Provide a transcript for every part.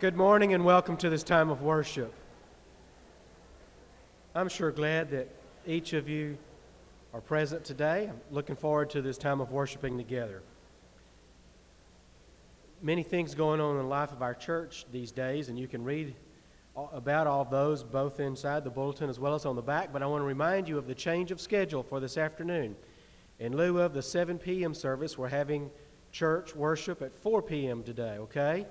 Good morning and welcome to this time of worship. I'm sure glad that each of you are present today. I'm looking forward to this time of worshiping together. Many things going on in the life of our church these days, and you can read about all those both inside the bulletin as well as on the back. But I want to remind you of the change of schedule for this afternoon. In lieu of the 7 p.m. service, we're having church worship at 4 p.m. today, okay?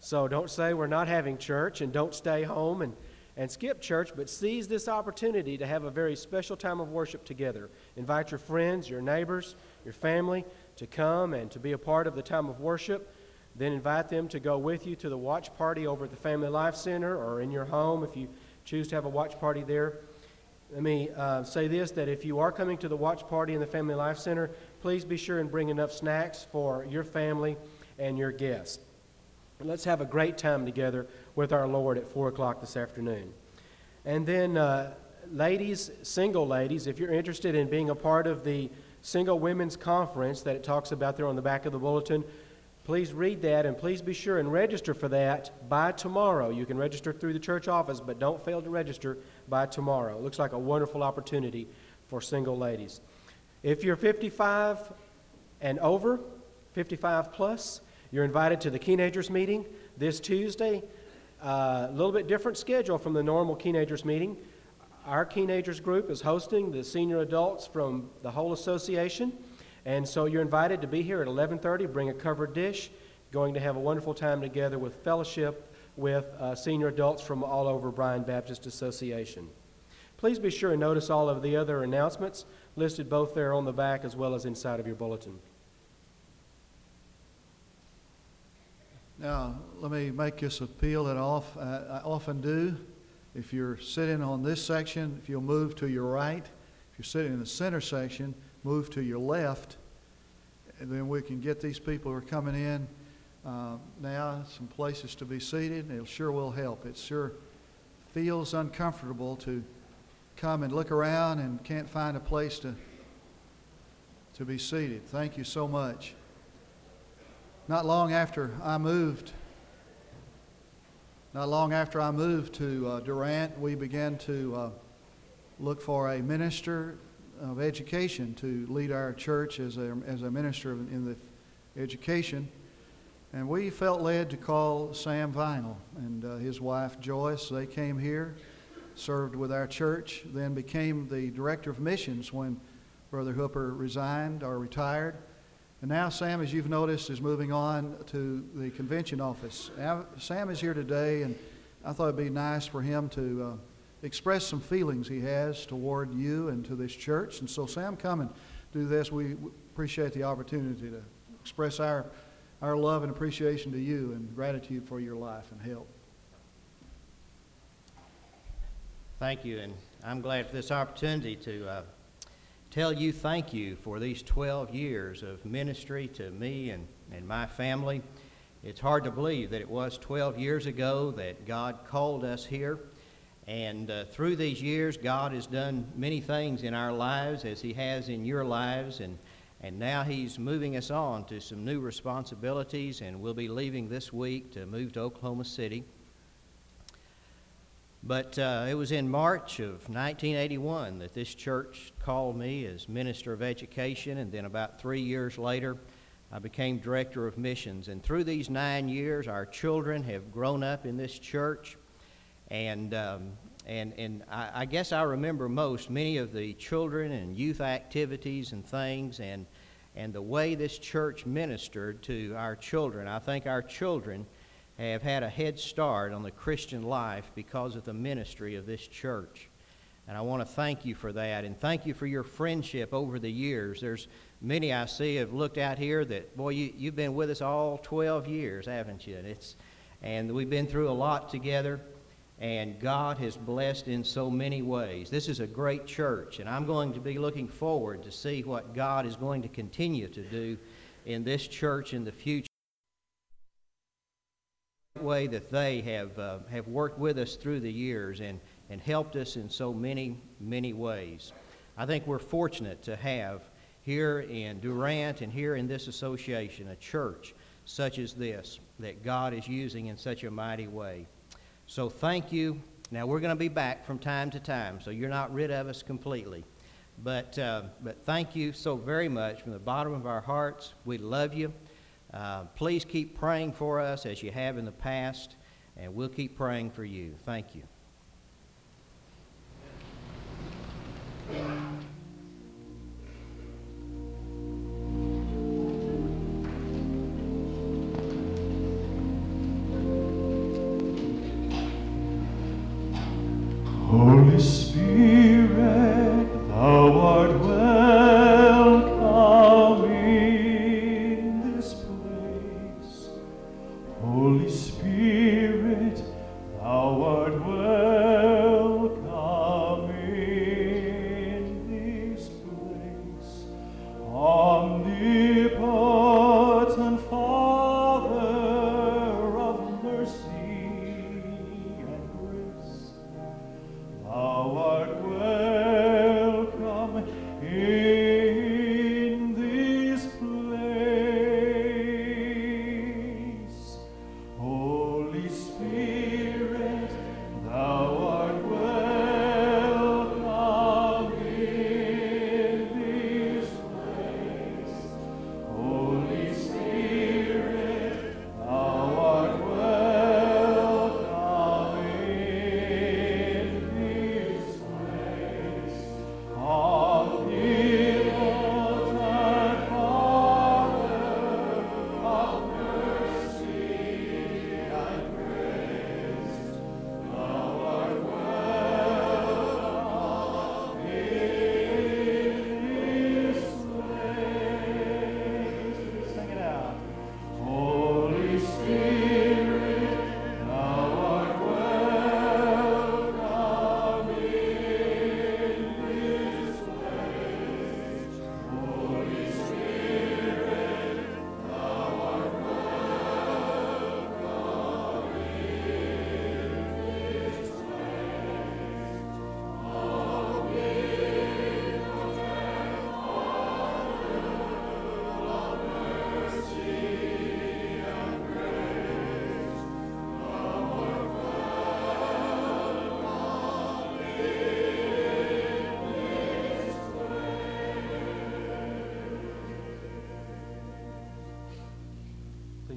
So don't say we're not having church and don't stay home and, and skip church, but seize this opportunity to have a very special time of worship together. Invite your friends, your neighbors, your family to come and to be a part of the time of worship. Then invite them to go with you to the watch party over at the Family Life Center or in your home if you choose to have a watch party there. Let me uh, say this that if you are coming to the watch party in the Family Life Center, please be sure and bring enough snacks for your family and your guests. Let's have a great time together with our Lord at 4 o'clock this afternoon. And then, uh, ladies, single ladies, if you're interested in being a part of the Single Women's Conference that it talks about there on the back of the bulletin, please read that and please be sure and register for that by tomorrow. You can register through the church office, but don't fail to register by tomorrow. It looks like a wonderful opportunity for single ladies. If you're 55 and over, 55 plus, you're invited to the teenagers meeting this Tuesday. A uh, little bit different schedule from the normal teenagers meeting. Our teenagers group is hosting the senior adults from the whole association, and so you're invited to be here at 11:30. Bring a covered dish. Going to have a wonderful time together with fellowship with uh, senior adults from all over Bryan Baptist Association. Please be sure and notice all of the other announcements listed both there on the back as well as inside of your bulletin. Now, let me make this appeal that I often do. If you're sitting on this section, if you'll move to your right, if you're sitting in the center section, move to your left, and then we can get these people who are coming in uh, now some places to be seated. It sure will help. It sure feels uncomfortable to come and look around and can't find a place to to be seated. Thank you so much. Not long after I moved, not long after I moved to uh, Durant, we began to uh, look for a minister of education to lead our church as a, as a minister in the education. And we felt led to call Sam Vinyl and uh, his wife Joyce. They came here, served with our church, then became the director of missions when Brother Hooper resigned or retired. And now Sam, as you've noticed, is moving on to the convention office. Sam is here today, and I thought it'd be nice for him to uh, express some feelings he has toward you and to this church. And so, Sam, come and do this. We appreciate the opportunity to express our, our love and appreciation to you and gratitude for your life and help. Thank you, and I'm glad for this opportunity to. Uh, tell you thank you for these 12 years of ministry to me and, and my family. It's hard to believe that it was 12 years ago that God called us here. And uh, through these years, God has done many things in our lives as He has in your lives. And, and now He's moving us on to some new responsibilities. And we'll be leaving this week to move to Oklahoma City. But uh, it was in March of 1981 that this church called me as minister of education, and then about three years later, I became director of missions. And through these nine years, our children have grown up in this church. And, um, and, and I, I guess I remember most many of the children and youth activities and things, and, and the way this church ministered to our children. I think our children have had a head start on the Christian life because of the ministry of this church. And I want to thank you for that and thank you for your friendship over the years. There's many I see have looked out here that, boy, you, you've been with us all 12 years, haven't you? And, it's, and we've been through a lot together, and God has blessed in so many ways. This is a great church, and I'm going to be looking forward to see what God is going to continue to do in this church in the future way that they have, uh, have worked with us through the years and, and helped us in so many, many ways. I think we're fortunate to have here in Durant and here in this association a church such as this that God is using in such a mighty way. So thank you. Now, we're going to be back from time to time, so you're not rid of us completely. But, uh, but thank you so very much from the bottom of our hearts. We love you. Uh, please keep praying for us as you have in the past, and we'll keep praying for you. Thank you. Holy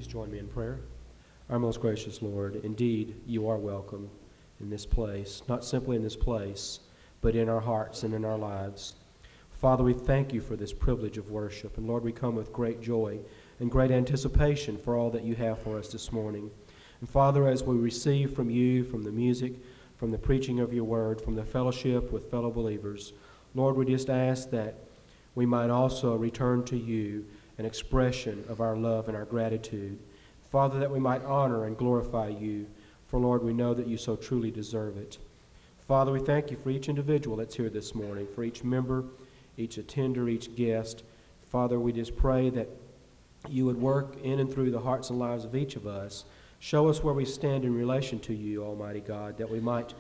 Please join me in prayer. Our most gracious Lord, indeed, you are welcome in this place, not simply in this place, but in our hearts and in our lives. Father, we thank you for this privilege of worship. And Lord, we come with great joy and great anticipation for all that you have for us this morning. And Father, as we receive from you, from the music, from the preaching of your word, from the fellowship with fellow believers, Lord, we just ask that we might also return to you an expression of our love and our gratitude. Father, that we might honor and glorify you, for Lord, we know that you so truly deserve it. Father, we thank you for each individual that's here this morning, for each member, each attender, each guest. Father, we just pray that you would work in and through the hearts and lives of each of us. Show us where we stand in relation to you, Almighty God, that we might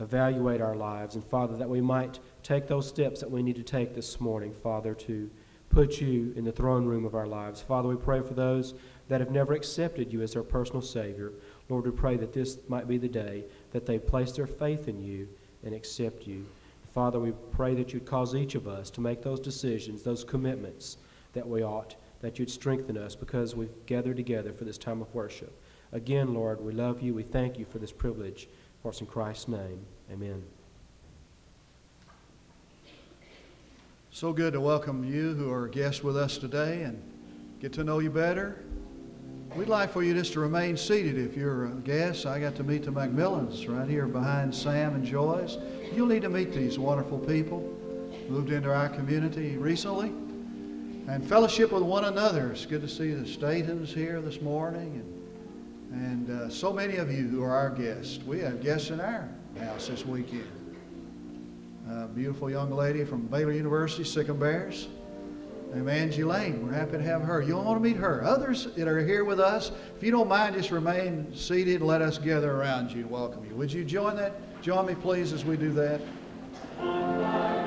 evaluate our lives. And Father, that we might take those steps that we need to take this morning, Father, to put you in the throne room of our lives. Father, we pray for those that have never accepted you as their personal Savior. Lord, we pray that this might be the day that they place their faith in you and accept you. Father, we pray that you'd cause each of us to make those decisions, those commitments that we ought, that you'd strengthen us because we've gathered together for this time of worship. Again, Lord, we love you. We thank you for this privilege. For us in Christ's name, amen. So good to welcome you who are guests with us today and get to know you better. We'd like for you just to remain seated if you're a guest. I got to meet the Macmillans right here behind Sam and Joyce. You'll need to meet these wonderful people. Moved into our community recently and fellowship with one another. It's good to see the Statons here this morning and, and uh, so many of you who are our guests. We have guests in our house this weekend. A beautiful young lady from Baylor University, Sic 'em Bears. Name Angie Lane. We're happy to have her. You'll want to meet her. Others that are here with us, if you don't mind, just remain seated and let us gather around you. Welcome you. Would you join that? Join me, please, as we do that.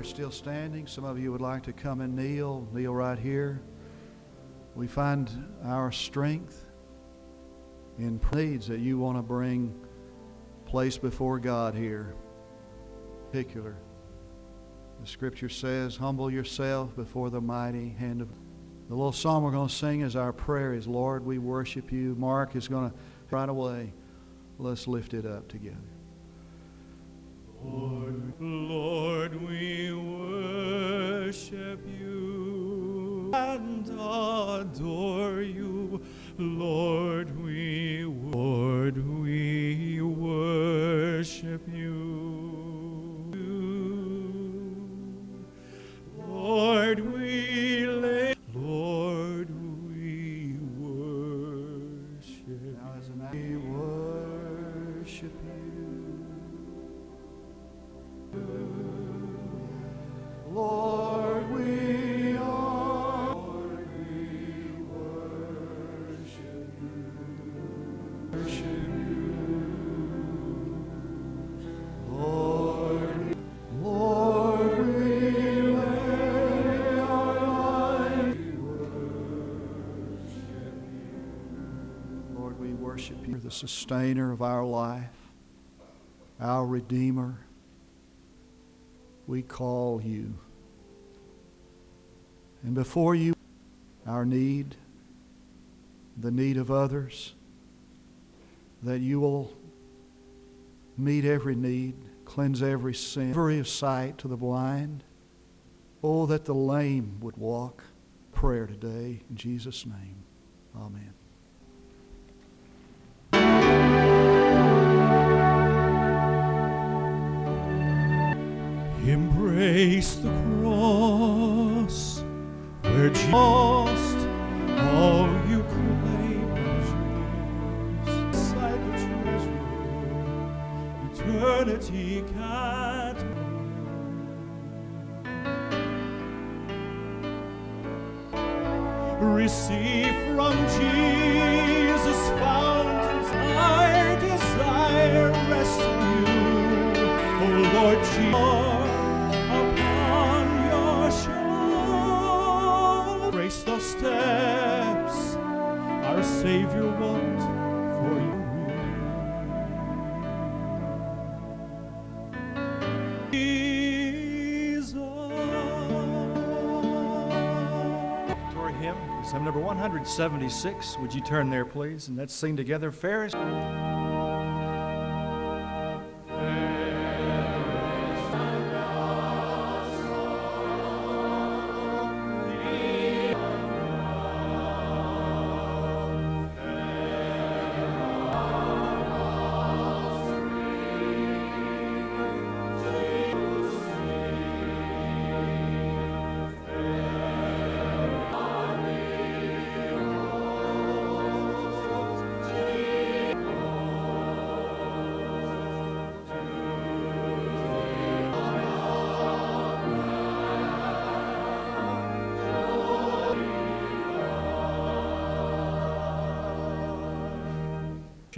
You're still standing, some of you would like to come and kneel, kneel right here. We find our strength in needs that you want to bring place before God here. Particular. The scripture says, Humble yourself before the mighty hand of the little song we're going to sing is our prayer is Lord, we worship you. Mark is going to right away. Let's lift it up together. Lord, we worship you and adore you. Lord, the sustainer of our life, our Redeemer. We call you. And before you, our need, the need of others, that you will meet every need, cleanse every sin, every sight to the blind. Oh, that the lame would walk. Prayer today in Jesus' name. Amen. Embrace the cross where lost all you claim yours. Beside the treasure, eternity can't. Receive from Jesus Savior walked for you. Jesus. Hymn number 176. Would you turn there, please? And let's sing together. Ferris.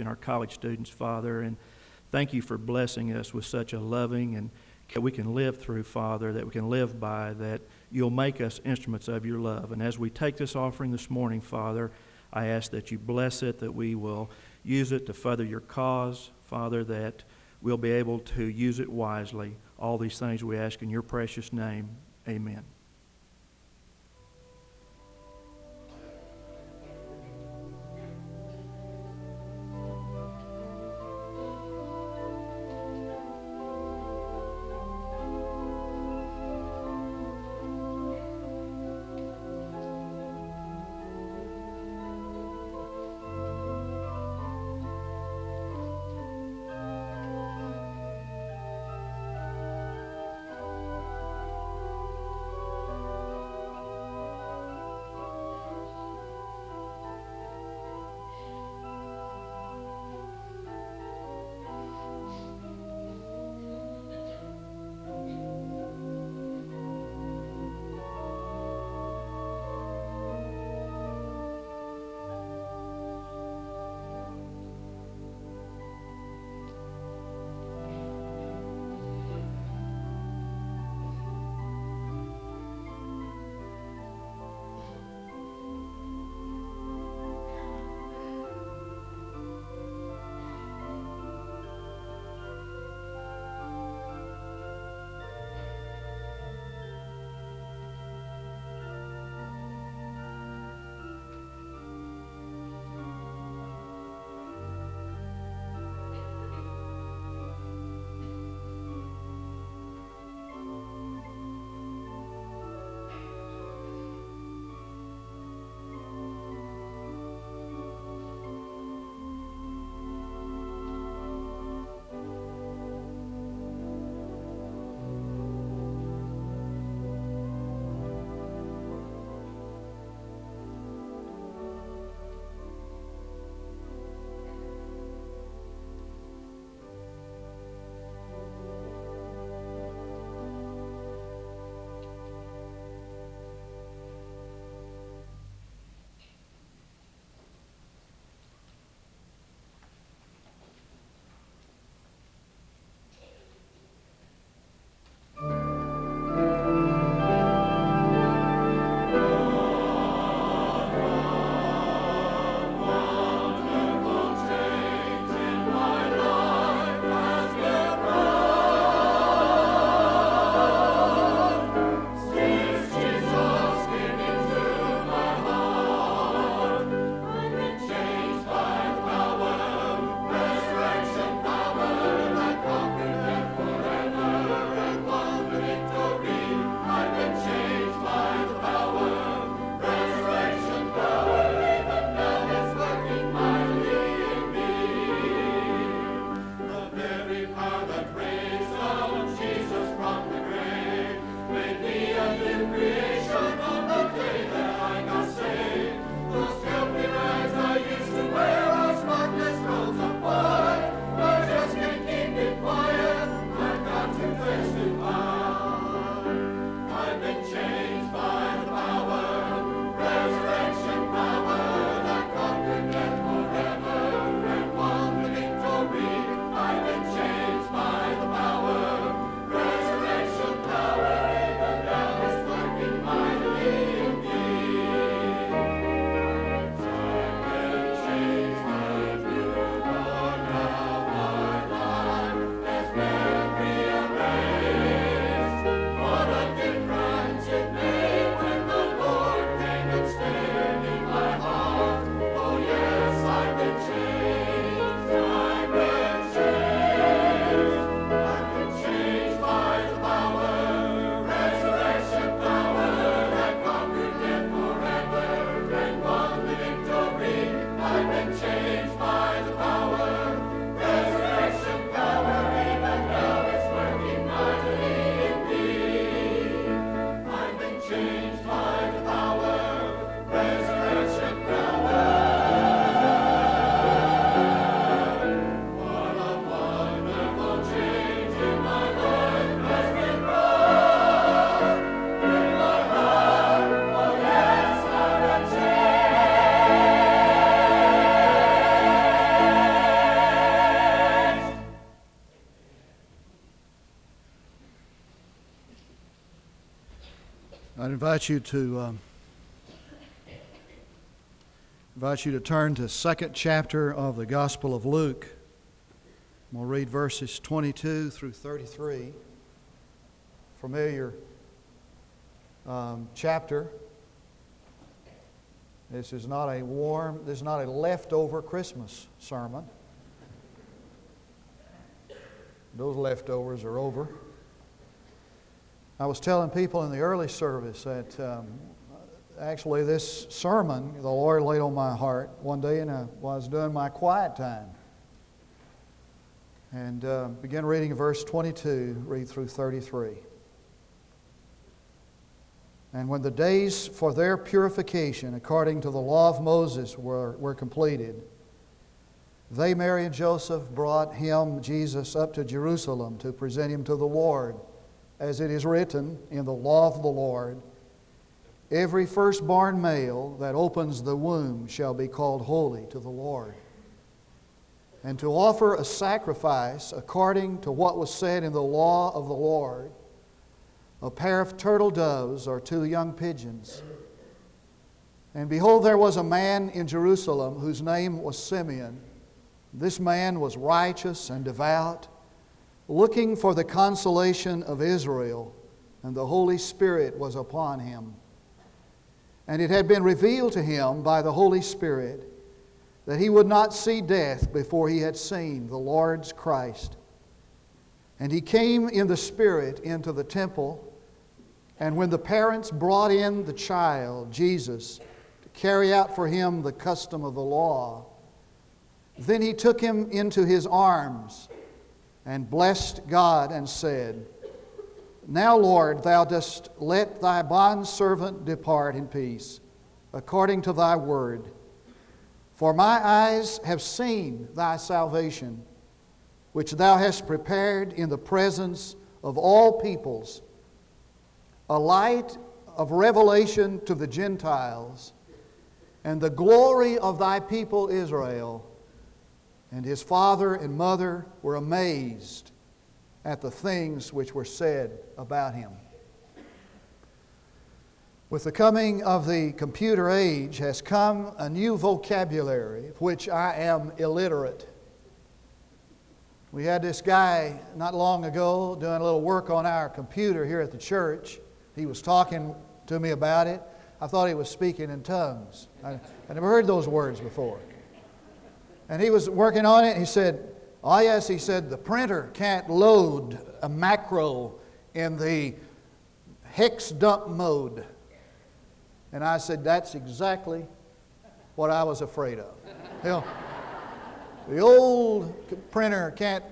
And our college students, Father, and thank you for blessing us with such a loving and that we can live through, Father, that we can live by, that you'll make us instruments of your love. And as we take this offering this morning, Father, I ask that you bless it, that we will use it to further your cause, Father, that we'll be able to use it wisely. All these things we ask in your precious name. Amen. Invite you to um, invite you to turn to second chapter of the Gospel of Luke. We'll read verses 22 through 33. Familiar um, chapter. This is not a warm, this is not a leftover Christmas sermon. Those leftovers are over. I was telling people in the early service that um, actually this sermon the Lord laid on my heart one day and I was doing my quiet time. And uh, begin reading verse 22, read through 33. And when the days for their purification, according to the law of Moses, were, were completed, they, Mary and Joseph, brought him, Jesus, up to Jerusalem to present him to the Lord, as it is written in the law of the Lord Every firstborn male that opens the womb shall be called holy to the Lord. And to offer a sacrifice according to what was said in the law of the Lord a pair of turtle doves or two young pigeons. And behold, there was a man in Jerusalem whose name was Simeon. This man was righteous and devout, looking for the consolation of Israel, and the Holy Spirit was upon him. And it had been revealed to him by the Holy Spirit that he would not see death before he had seen the Lord's Christ. And he came in the Spirit into the temple. And when the parents brought in the child, Jesus, to carry out for him the custom of the law, then he took him into his arms and blessed God and said, Now, Lord, thou dost let thy bondservant depart in peace, according to thy word. For my eyes have seen thy salvation, which thou hast prepared in the presence of all peoples, a light of revelation to the Gentiles, and the glory of thy people Israel. And his father and mother were amazed at the things which were said about him. With the coming of the computer age has come a new vocabulary of which I am illiterate. We had this guy not long ago doing a little work on our computer here at the church. He was talking to me about it. I thought he was speaking in tongues. I, I never heard those words before. And he was working on it. He said, Oh, yes, he said, the printer can't load a macro in the hex dump mode. And I said, That's exactly what I was afraid of. You know, the old printer can't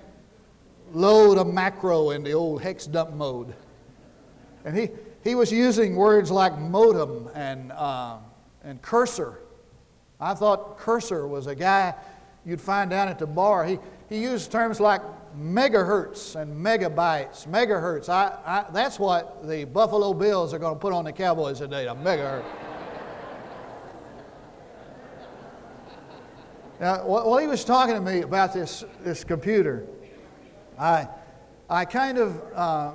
load a macro in the old hex dump mode. And he, he was using words like modem and, uh, and cursor. I thought cursor was a guy you'd find down at the bar. He, he used terms like megahertz and megabytes. Megahertz. I, I, that's what the Buffalo Bills are going to put on the Cowboys today, a megahertz. now, while he was talking to me about this, this computer, I, I kind of uh,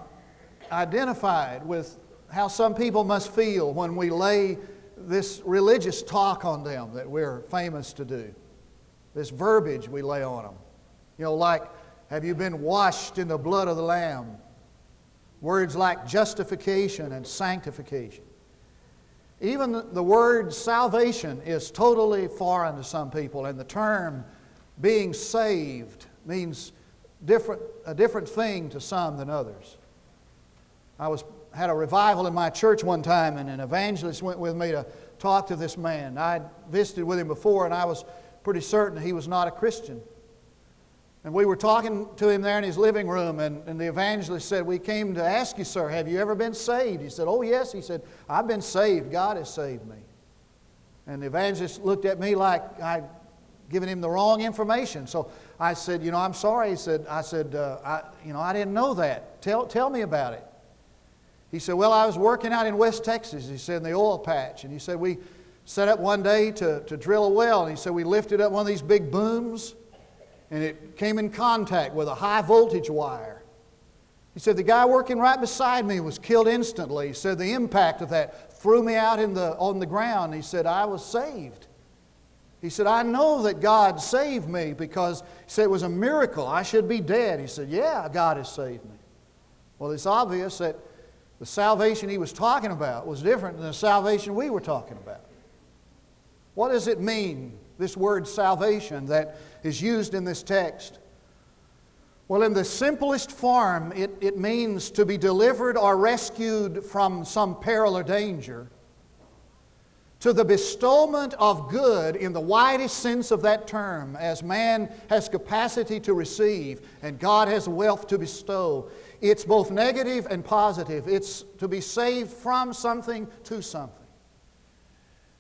identified with how some people must feel when we lay this religious talk on them that we're famous to do this verbiage we lay on them. You know, like, have you been washed in the blood of the Lamb? Words like justification and sanctification. Even the word salvation is totally foreign to some people, and the term being saved means different, a different thing to some than others. I was, had a revival in my church one time, and an evangelist went with me to talk to this man. I'd visited with him before, and I was pretty certain he was not a Christian. And we were talking to him there in his living room, and, and the evangelist said, We came to ask you, sir, have you ever been saved? He said, Oh, yes. He said, I've been saved. God has saved me. And the evangelist looked at me like I'd given him the wrong information. So I said, You know, I'm sorry. He said, I said, uh, I, You know, I didn't know that. Tell, tell me about it. He said, Well, I was working out in West Texas, he said, in the oil patch. And he said, We set up one day to, to drill a well. And he said, We lifted up one of these big booms, and it came in contact with a high voltage wire. He said, The guy working right beside me was killed instantly. He said, The impact of that threw me out in the, on the ground. He said, I was saved. He said, I know that God saved me because he said it was a miracle. I should be dead. He said, Yeah, God has saved me. Well, it's obvious that the salvation he was talking about was different than the salvation we were talking about. What does it mean, this word salvation that is used in this text? Well, in the simplest form, it, it means to be delivered or rescued from some peril or danger, to the bestowment of good in the widest sense of that term, as man has capacity to receive and God has wealth to bestow. It's both negative and positive. It's to be saved from something to something.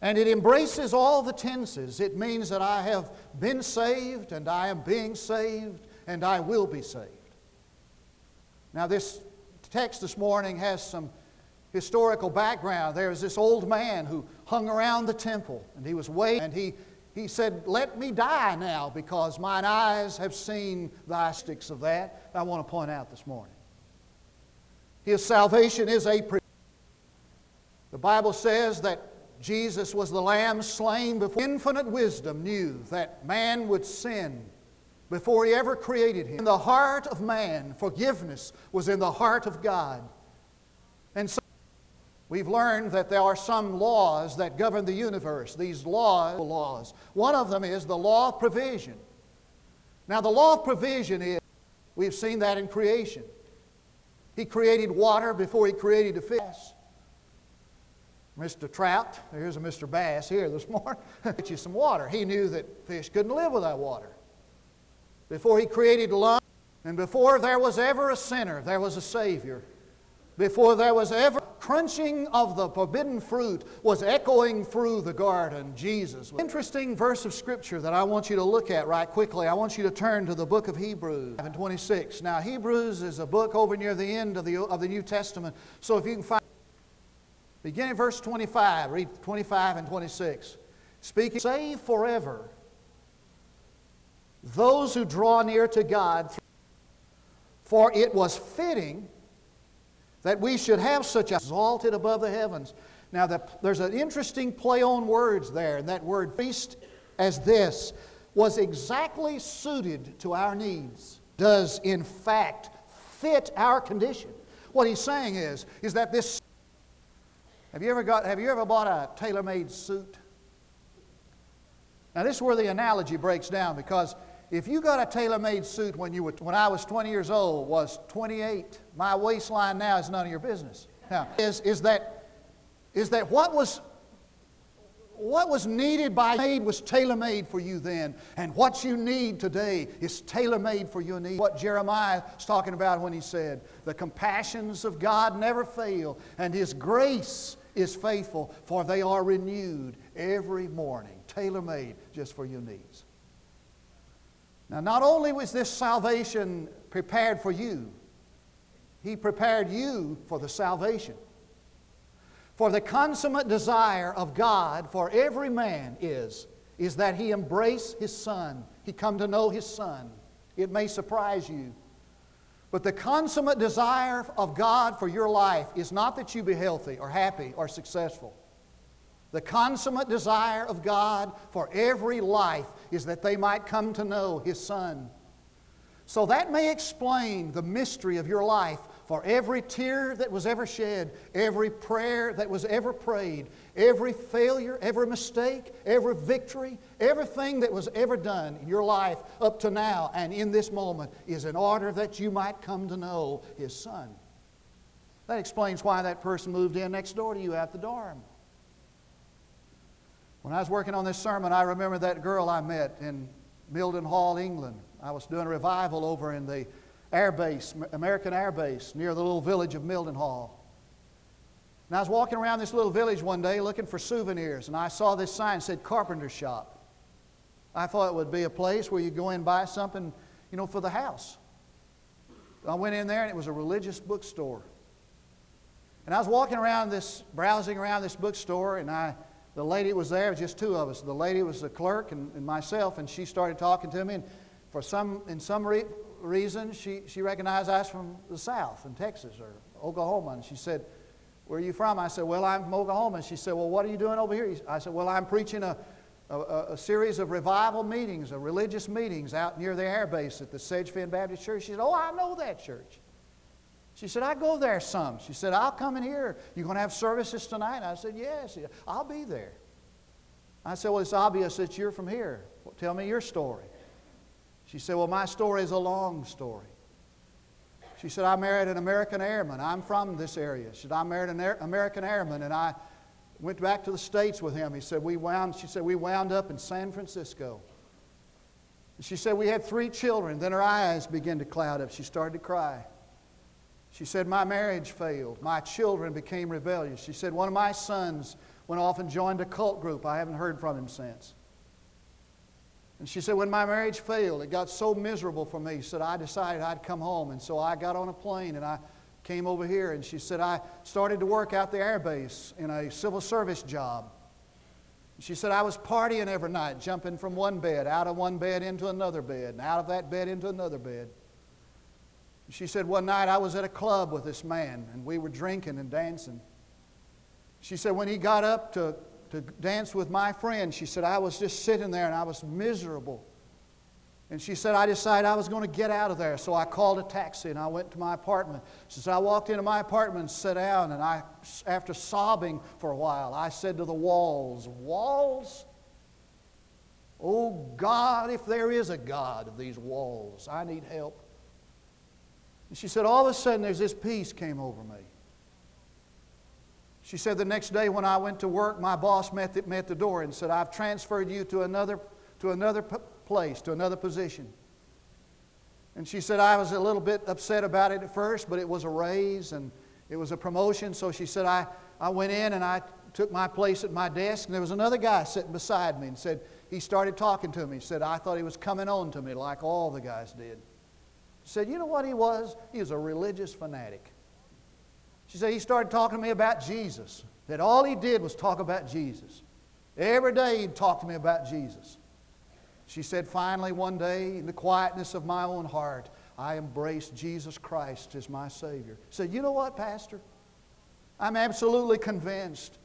And it embraces all the tenses. It means that I have been saved and I am being saved and I will be saved. Now, this text this morning has some historical background. There was this old man who hung around the temple and he was waiting and he, he said, Let me die now because mine eyes have seen thy sticks of that. I want to point out this morning. His salvation is a. Pre- the Bible says that Jesus was the lamb slain before infinite wisdom knew that man would sin before he ever created him. In the heart of man, forgiveness was in the heart of God. And so we've learned that there are some laws that govern the universe. These laws, laws. One of them is the law of provision. Now, the law of provision is, we've seen that in creation. He created water before he created the fish. Mr. Trout, here's a Mr. Bass here this morning, get you some water. He knew that fish couldn't live without water. Before he created lump, and before there was ever a sinner, there was a Savior. Before there was ever crunching of the forbidden fruit was echoing through the garden, Jesus. Interesting verse of Scripture that I want you to look at right quickly. I want you to turn to the book of Hebrews, 26. Now, Hebrews is a book over near the end of the, of the New Testament. So if you can find Begin at verse 25. Read 25 and 26. Speaking, save forever those who draw near to God. For it was fitting that we should have such exalted above the heavens. Now, the, there's an interesting play on words there, and that word feast as this was exactly suited to our needs, does in fact fit our condition. What he's saying is, is that this have you ever got have you ever bought a tailor-made suit? Now this is where the analogy breaks down because if you got a tailor-made suit when you were when I was 20 years old was 28, my waistline now is none of your business. Now is is that is that what was what was needed by made was tailor-made for you then. And what you need today is tailor-made for your need. What jeremiah is talking about when he said the compassions of god never fail and his grace is faithful for they are renewed every morning. Tailor-made just for your needs. Now not only was this salvation prepared for you he prepared you for the salvation for the consummate desire of God for every man is, is that he embrace his son. He come to know his son. It may surprise you. But the consummate desire of God for your life is not that you be healthy or happy or successful. The consummate desire of God for every life is that they might come to know His Son. So that may explain the mystery of your life for every tear that was ever shed, every prayer that was ever prayed, every failure, every mistake, every victory, everything that was ever done in your life up to now and in this moment is in order that you might come to know His Son. That explains why that person moved in next door to you at the dorm. When I was working on this sermon, I remember that girl I met in Mildenhall, England. I was doing a revival over in the Air Base, American Air Base, near the little village of Mildenhall. And I was walking around this little village one day looking for souvenirs, and I saw this sign that said carpenter shop. I thought it would be a place where you go in and buy something, you know, for the house. I went in there and it was a religious bookstore. And I was walking around this, browsing around this bookstore, and I, the lady was there, was just two of us. The lady was the clerk and, and myself, and she started talking to me. And for some, in some re- reason, she, she recognized I was from the South, in Texas or Oklahoma. And she said, Where are you from? I said, Well, I'm from Oklahoma. She said, Well, what are you doing over here? I said, Well, I'm preaching a, a, a series of revival meetings, of religious meetings out near the air base at the Sedgefield Baptist Church. She said, Oh, I know that church. She said, I go there some. She said, I'll come in here. You're going to have services tonight? I said, Yes. I'll be there. I said, Well, it's obvious that you're from here. Well, tell me your story. She said, Well, my story is a long story. She said, I married an American airman. I'm from this area. She said, I married an Air- American airman and I went back to the States with him. He said, we wound, she said, we wound up in San Francisco. She said, we had three children. Then her eyes began to cloud up. She started to cry. She said, My marriage failed. My children became rebellious. She said, One of my sons went off and joined a cult group. I haven't heard from him since. And she said, When my marriage failed, it got so miserable for me. She said, I decided I'd come home. And so I got on a plane and I came over here. And she said, I started to work out the air base in a civil service job. She said, I was partying every night, jumping from one bed, out of one bed into another bed, and out of that bed into another bed. She said, One night I was at a club with this man, and we were drinking and dancing. She said, When he got up to, to dance with my friend, she said, I was just sitting there and I was miserable. And she said, I decided I was going to get out of there. So I called a taxi and I went to my apartment. She said, I walked into my apartment and sat down. And I, after sobbing for a while, I said to the walls, Walls? Oh God, if there is a God of these walls, I need help. And she said, All of a sudden, there's this peace came over me. She said, The next day when I went to work, my boss met the, met the door and said, I've transferred you to another, to another p- place, to another position. And she said, I was a little bit upset about it at first, but it was a raise and it was a promotion. So she said, I, I went in and I took my place at my desk, and there was another guy sitting beside me and said, He started talking to me. He said, I thought he was coming on to me like all the guys did. She said, You know what he was? He was a religious fanatic. She said, He started talking to me about Jesus, that all he did was talk about Jesus. Every day he'd talk to me about Jesus. She said, Finally, one day, in the quietness of my own heart, I embraced Jesus Christ as my Savior. Said, You know what, Pastor? I'm absolutely convinced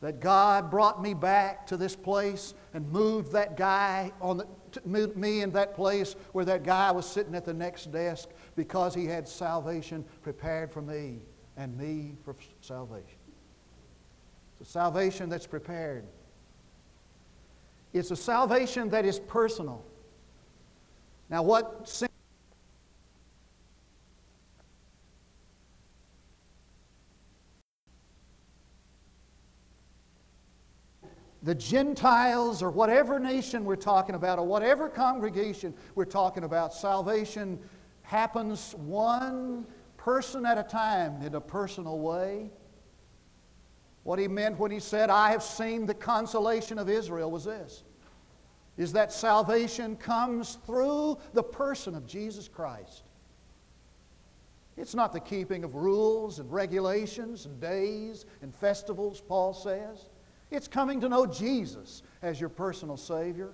that God brought me back to this place and moved that guy on the, moved me in that place where that guy was sitting at the next desk because he had salvation prepared for me and me for salvation. It's a salvation that's prepared. It's a salvation that is personal. Now, what the Gentiles or whatever nation we're talking about or whatever congregation we're talking about, salvation happens one person at a time in a personal way. What he meant when he said, I have seen the consolation of Israel was this is that salvation comes through the person of Jesus Christ. It's not the keeping of rules and regulations and days and festivals, Paul says. It's coming to know Jesus as your personal Savior.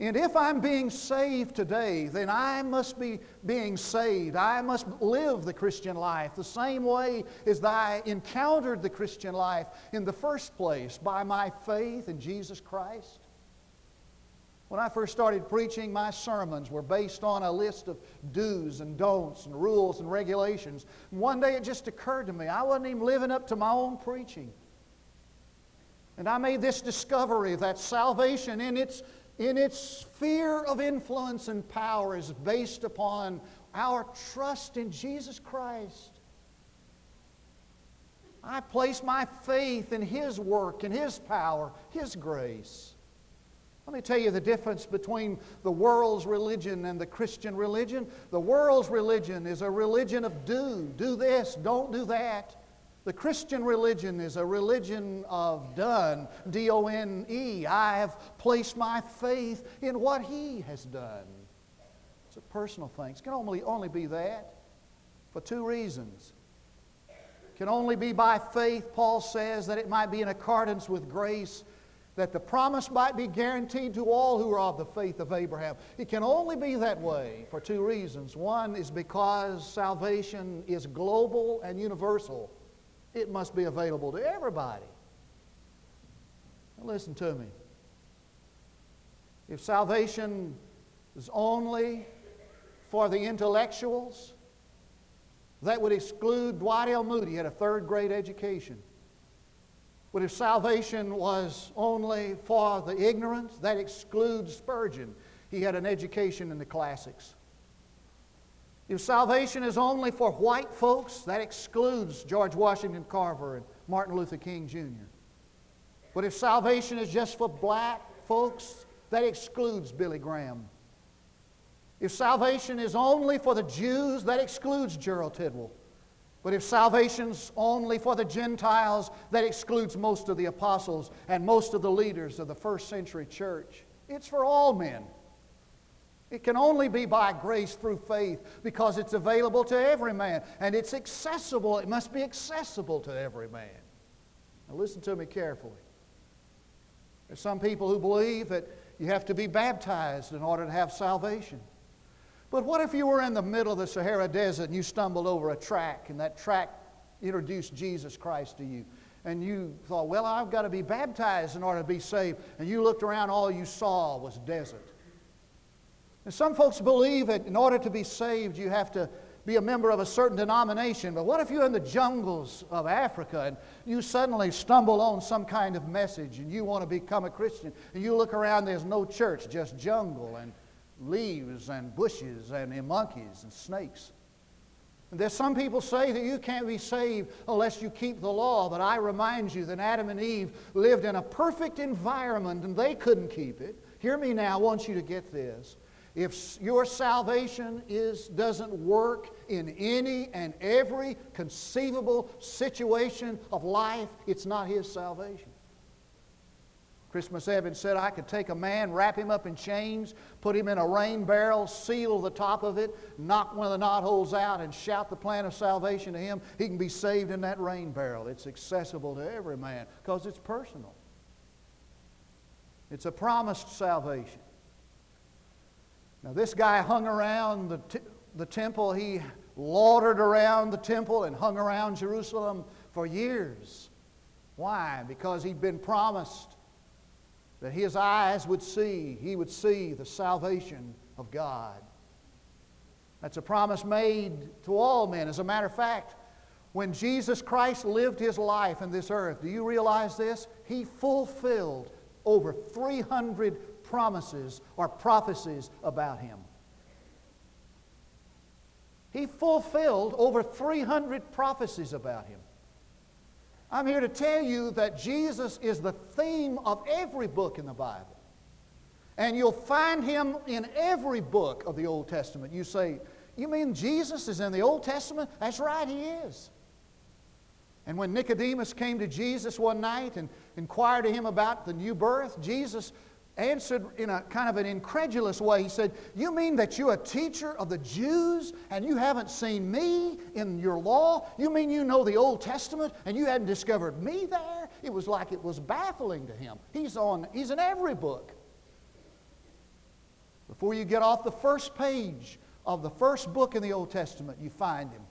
And if I'm being saved today, then I must be being saved. I must live the Christian life the same way as I encountered the Christian life in the first place by my faith in Jesus Christ. When I first started preaching, my sermons were based on a list of do's and don'ts and rules and regulations. one day it just occurred to me I wasn't even living up to my own preaching. And I made this discovery that salvation in its, in its sphere of influence and power is based upon our trust in Jesus Christ. I place my faith in His work, in His power, His grace. Let me tell you the difference between the world's religion and the Christian religion. The world's religion is a religion of do, do this, don't do that. The Christian religion is a religion of done, D O N E. I have placed my faith in what He has done. It's a personal thing. It can only, only be that for two reasons. It can only be by faith, Paul says, that it might be in accordance with grace that the promise might be guaranteed to all who are of the faith of Abraham. It can only be that way for two reasons. One is because salvation is global and universal. It must be available to everybody. Now listen to me. If salvation is only for the intellectuals, that would exclude Dwight L. Moody, he had a third grade education. But if salvation was only for the ignorant, that excludes Spurgeon. He had an education in the classics. If salvation is only for white folks, that excludes George Washington Carver and Martin Luther King Jr. But if salvation is just for black folks, that excludes Billy Graham. If salvation is only for the Jews, that excludes Gerald Tidwell. But if salvation's only for the Gentiles, that excludes most of the apostles and most of the leaders of the first century church. It's for all men. It can only be by grace through faith because it's available to every man and it's accessible. It must be accessible to every man. Now, listen to me carefully. There's some people who believe that you have to be baptized in order to have salvation. But what if you were in the middle of the Sahara Desert and you stumbled over a track and that track introduced Jesus Christ to you? And you thought, well, I've got to be baptized in order to be saved. And you looked around, all you saw was desert. And some folks believe that in order to be saved, you have to be a member of a certain denomination. But what if you're in the jungles of Africa and you suddenly stumble on some kind of message and you want to become a Christian and you look around, there's no church, just jungle and leaves and bushes and monkeys and snakes. And there's some people say that you can't be saved unless you keep the law, but I remind you that Adam and Eve lived in a perfect environment and they couldn't keep it. Hear me now, I want you to get this. If your salvation is, doesn't work in any and every conceivable situation of life, it's not his salvation. Christmas Evans said, I could take a man, wrap him up in chains, put him in a rain barrel, seal the top of it, knock one of the knot holes out, and shout the plan of salvation to him. He can be saved in that rain barrel. It's accessible to every man because it's personal. It's a promised salvation. Now, this guy hung around the, t- the temple. He loitered around the temple and hung around Jerusalem for years. Why? Because he'd been promised that his eyes would see, he would see the salvation of God. That's a promise made to all men. As a matter of fact, when Jesus Christ lived his life in this earth, do you realize this? He fulfilled over 300 promises or prophecies about him. He fulfilled over 300 prophecies about him. I'm here to tell you that Jesus is the theme of every book in the Bible. And you'll find him in every book of the Old Testament. You say, You mean Jesus is in the Old Testament? That's right, he is. And when Nicodemus came to Jesus one night and inquired of him about the new birth, Jesus answered in a kind of an incredulous way. He said, You mean that you're a teacher of the Jews and you haven't seen me in your law? You mean you know the Old Testament and you hadn't discovered me there? It was like it was baffling to him. He's, on, he's in every book. Before you get off the first page of the first book in the Old Testament, you find him.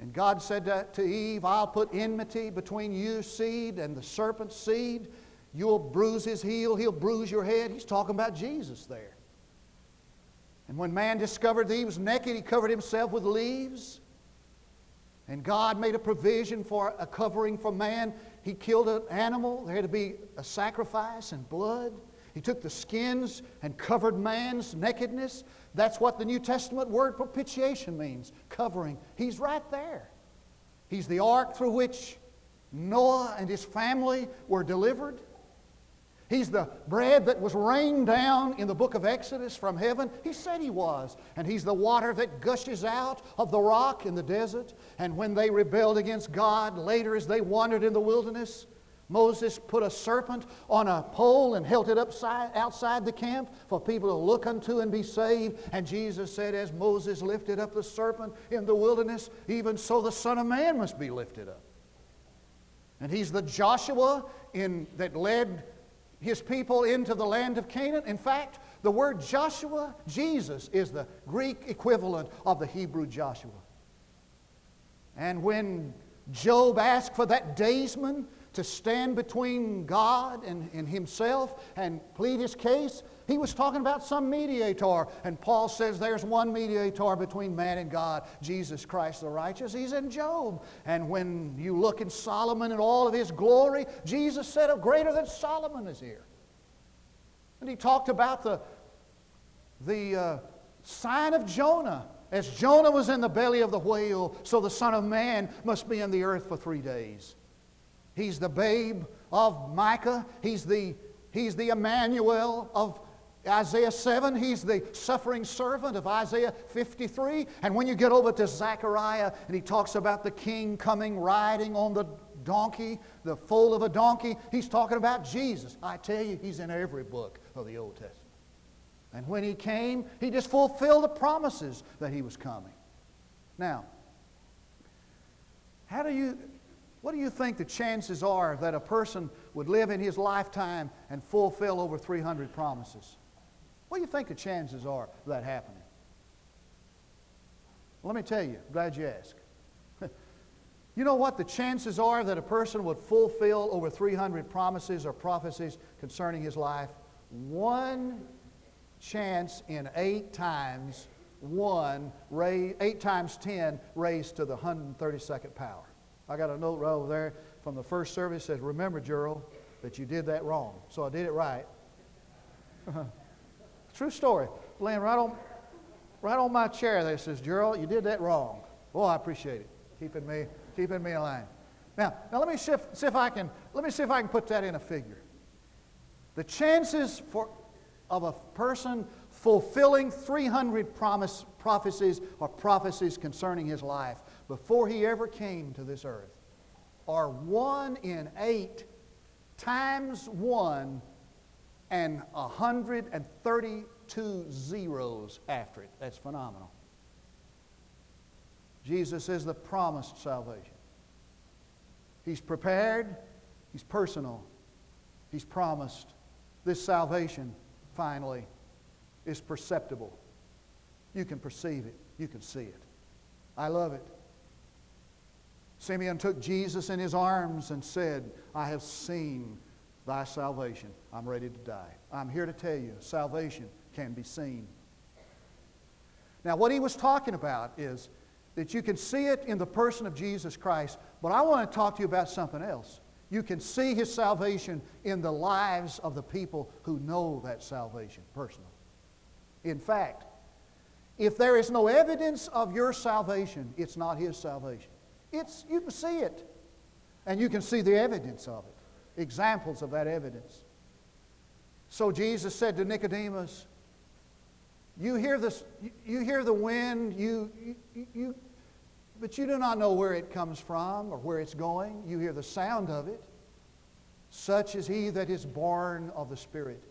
And God said to Eve, I'll put enmity between your seed and the serpent's seed. You'll bruise his heel, he'll bruise your head. He's talking about Jesus there. And when man discovered that he was naked, he covered himself with leaves. And God made a provision for a covering for man. He killed an animal. There had to be a sacrifice and blood. He took the skins and covered man's nakedness. That's what the New Testament word propitiation means covering. He's right there. He's the ark through which Noah and his family were delivered. He's the bread that was rained down in the book of Exodus from heaven. He said he was. And He's the water that gushes out of the rock in the desert. And when they rebelled against God later as they wandered in the wilderness, Moses put a serpent on a pole and held it upside, outside the camp for people to look unto and be saved. And Jesus said, As Moses lifted up the serpent in the wilderness, even so the Son of Man must be lifted up. And he's the Joshua in, that led his people into the land of Canaan. In fact, the word Joshua, Jesus, is the Greek equivalent of the Hebrew Joshua. And when Job asked for that daysman to stand between God and, and himself and plead his case. He was talking about some mediator. And Paul says there's one mediator between man and God, Jesus Christ the righteous. He's in Job. And when you look in Solomon and all of his glory, Jesus said, of greater than Solomon is here. And he talked about the, the uh, sign of Jonah. As Jonah was in the belly of the whale, so the Son of Man must be in the earth for three days. He's the babe of Micah. He's the, he's the Emmanuel of Isaiah 7. He's the suffering servant of Isaiah 53. And when you get over to Zechariah and he talks about the king coming riding on the donkey, the foal of a donkey, he's talking about Jesus. I tell you, he's in every book of the Old Testament. And when he came, he just fulfilled the promises that he was coming. Now, how do you, what do you think the chances are that a person would live in his lifetime and fulfill over 300 promises? What do you think the chances are of that happening? Let me tell you, glad you asked. you know what the chances are that a person would fulfill over 300 promises or prophecies concerning his life? One chance in eight times one, eight times ten raised to the 132nd power. I got a note right over there from the first service that says, Remember, Gerald, that you did that wrong. So I did it right. True story. Laying right on, right on my chair they says, Gerald, you did that wrong. Boy, I appreciate it. Keeping me, keeping me line. Now, now let me if, see if I can let me see if I can put that in a figure. The chances for of a person fulfilling 300 promise, prophecies or prophecies concerning his life before he ever came to this earth are one in eight times one and 132 zeros after it. That's phenomenal. Jesus is the promised salvation. He's prepared, He's personal, He's promised. This salvation finally, is perceptible. You can perceive it, you can see it. I love it. Simeon took Jesus in his arms and said, I have seen thy salvation. I'm ready to die. I'm here to tell you salvation can be seen. Now, what he was talking about is that you can see it in the person of Jesus Christ, but I want to talk to you about something else. You can see his salvation in the lives of the people who know that salvation personally. In fact, if there is no evidence of your salvation, it's not his salvation. It's, you can see it, and you can see the evidence of it, examples of that evidence. So Jesus said to Nicodemus, You hear, this, you hear the wind, you, you, you, but you do not know where it comes from or where it's going. You hear the sound of it. Such is he that is born of the Spirit.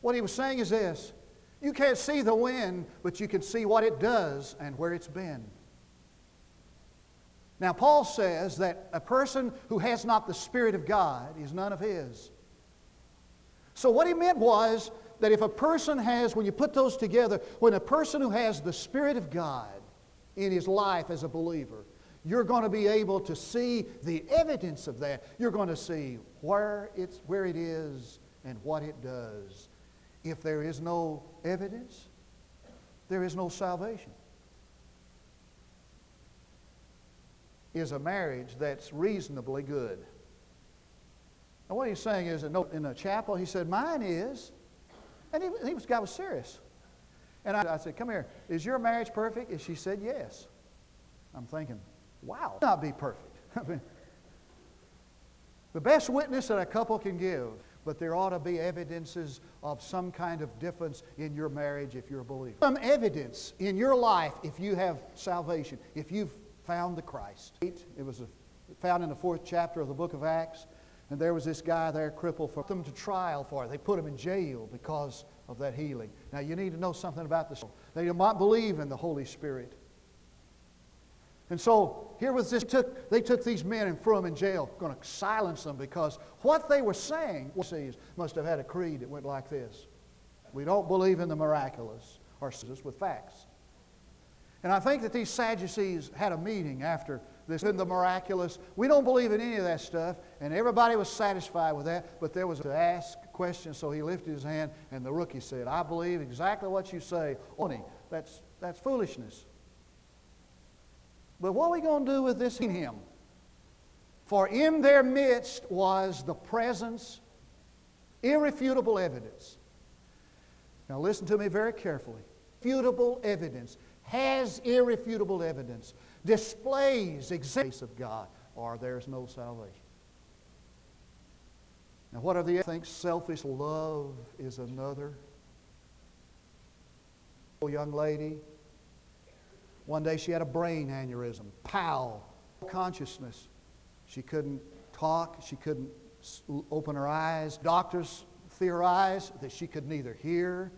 What he was saying is this you can't see the wind, but you can see what it does and where it's been. Now, Paul says that a person who has not the Spirit of God is none of his. So, what he meant was that if a person has, when you put those together, when a person who has the Spirit of God in his life as a believer, you're going to be able to see the evidence of that. You're going to see where, it's, where it is and what it does. If there is no evidence, there is no salvation. Is a marriage that's reasonably good. And what he's saying is, in the chapel, he said, Mine is. And he, he was, guy was serious. And I, I said, Come here, is your marriage perfect? And she said, Yes. I'm thinking, Wow. Not be perfect. I mean, the best witness that a couple can give, but there ought to be evidences of some kind of difference in your marriage if you're a believer. Some evidence in your life if you have salvation, if you've found the Christ. It was found in the fourth chapter of the book of Acts, and there was this guy there crippled for them to trial for it. They put him in jail because of that healing. Now you need to know something about this. They did not believe in the Holy Spirit. And so here was this, took, they took these men and threw them in jail, going to silence them because what they were saying must have had a creed that went like this. We don't believe in the miraculous, or with facts. And I think that these Sadducees had a meeting after this in the miraculous. We don't believe in any of that stuff, and everybody was satisfied with that, but there was to ask questions, so he lifted his hand, and the rookie said, I believe exactly what you say. Only that's that's foolishness. But what are we going to do with this in him? For in their midst was the presence, irrefutable evidence. Now listen to me very carefully. Irrefutable evidence has irrefutable evidence, displays existence of God, or there's no salvation. Now, what are the? Think selfish love is another. Young lady. One day she had a brain aneurysm. Pow! Consciousness. She couldn't talk. She couldn't open her eyes. Doctors theorized that she could neither hear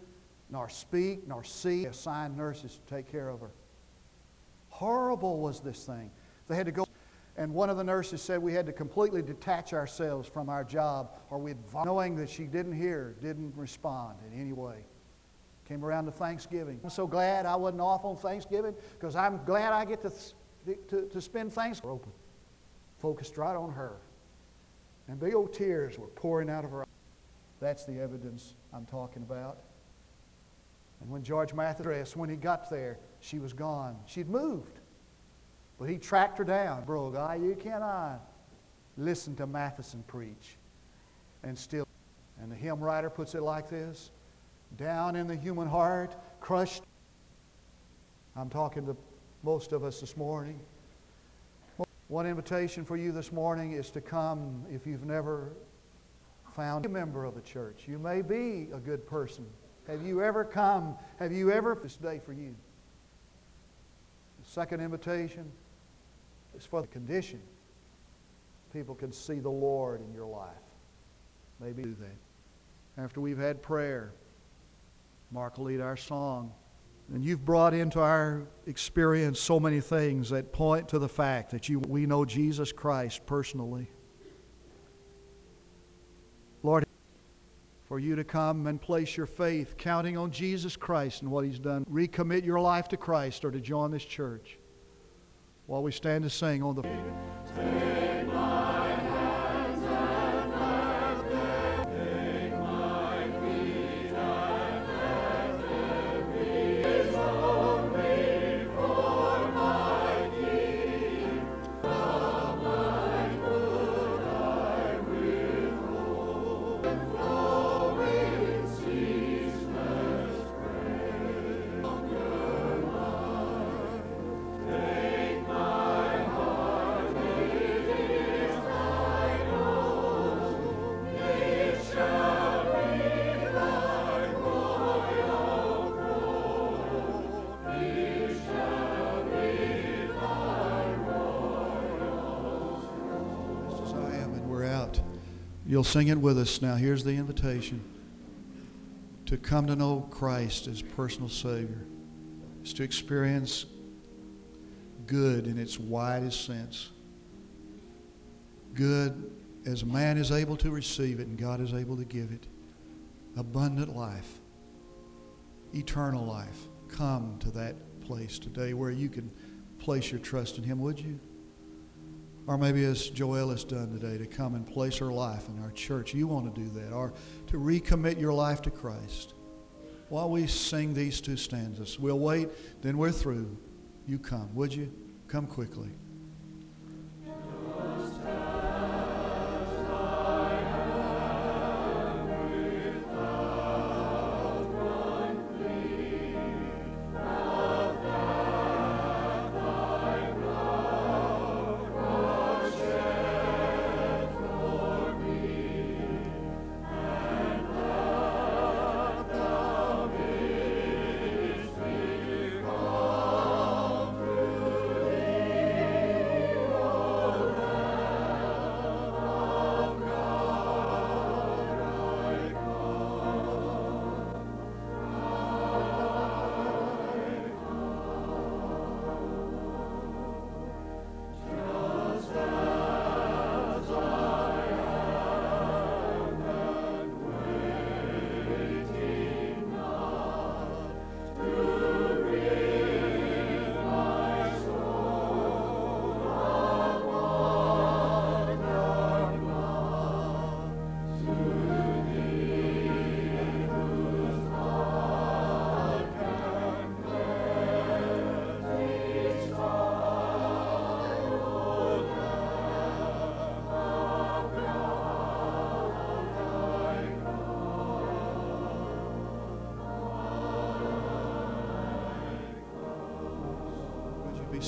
nor speak, nor see, assigned nurses to take care of her. Horrible was this thing. They had to go, and one of the nurses said we had to completely detach ourselves from our job, or we'd, knowing that she didn't hear, didn't respond in any way. Came around to Thanksgiving. I'm so glad I wasn't off on Thanksgiving because I'm glad I get to, to, to spend Thanksgiving open. Focused right on her. And big old tears were pouring out of her eyes. That's the evidence I'm talking about. And when George Mathis, when he got there, she was gone. She'd moved. But he tracked her down. Bro, guy, you cannot listen to Matheson preach and still. And the hymn writer puts it like this down in the human heart, crushed. I'm talking to most of us this morning. One invitation for you this morning is to come if you've never found a member of the church. You may be a good person. Have you ever come? Have you ever this day for you? The second invitation is for the condition. People can see the Lord in your life. Maybe do that. After we've had prayer, Mark will lead our song. And you've brought into our experience so many things that point to the fact that you, we know Jesus Christ personally. Lord, for you to come and place your faith, counting on Jesus Christ and what He's done. Recommit your life to Christ or to join this church. While we stand to sing on the. You'll sing it with us. Now, here's the invitation to come to know Christ as personal Savior, is to experience good in its widest sense. Good as man is able to receive it and God is able to give it. Abundant life, eternal life. Come to that place today where you can place your trust in Him, would you? Or maybe as Joelle has done today, to come and place her life in our church. You want to do that. Or to recommit your life to Christ. While we sing these two stanzas, we'll wait, then we're through. You come, would you? Come quickly.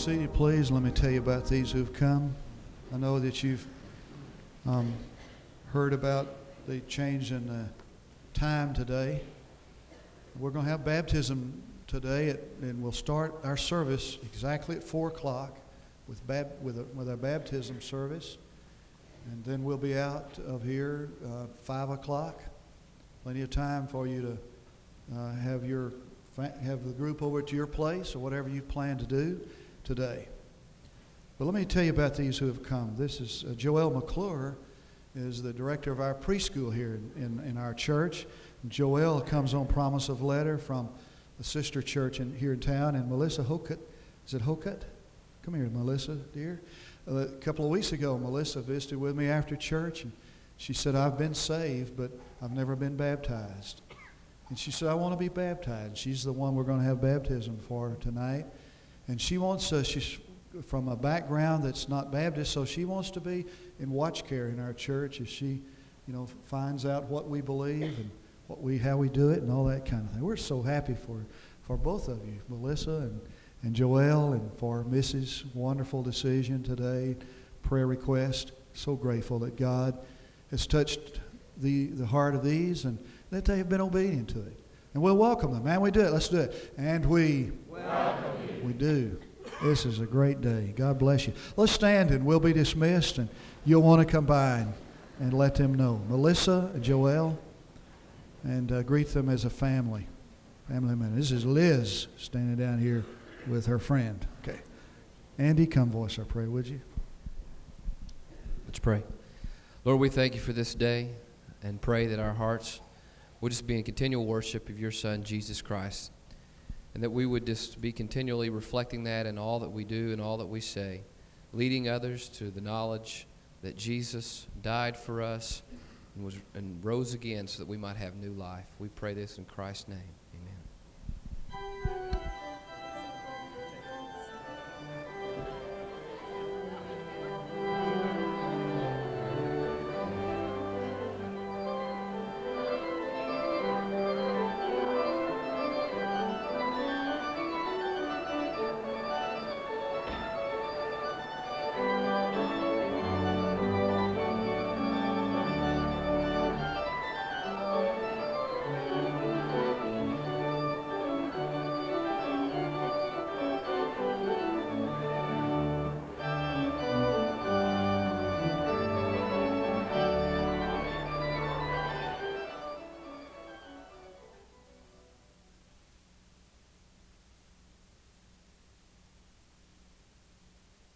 Seated, please. Let me tell you about these who've come. I know that you've um, heard about the change in the time today. We're going to have baptism today, at, and we'll start our service exactly at 4 o'clock with, bab, with, a, with our baptism service. And then we'll be out of here uh, 5 o'clock. Plenty of time for you to uh, have your have the group over to your place or whatever you plan to do today. But let me tell you about these who have come. This is uh, Joelle McClure, is the director of our preschool here in, in, in our church. Joelle comes on promise of letter from the sister church in, here in town, and Melissa Hokut. Is it Hokut? Come here, Melissa, dear. Uh, a couple of weeks ago, Melissa visited with me after church, and she said, I've been saved, but I've never been baptized. And she said, I want to be baptized. She's the one we're going to have baptism for tonight. And she wants us, she's from a background that's not Baptist, so she wants to be in watch care in our church as she, you know, finds out what we believe and what we, how we do it and all that kind of thing. We're so happy for, for both of you, Melissa and, and Joelle, and for Mrs. wonderful decision today, prayer request. So grateful that God has touched the, the heart of these and that they have been obedient to it. And we'll welcome them. Man, we do it. Let's do it. And we welcome. We do. This is a great day. God bless you. Let's stand and we'll be dismissed. And you'll want to come by and, and let them know. Melissa, Joelle, and uh, greet them as a family. Family member. This is Liz standing down here with her friend. Okay. Andy, come voice our prayer, would you? Let's pray. Lord, we thank you for this day and pray that our hearts will just be in continual worship of your Son, Jesus Christ, and that we would just be continually reflecting that in all that we do and all that we say, leading others to the knowledge that Jesus died for us and, was, and rose again so that we might have new life. We pray this in Christ's name.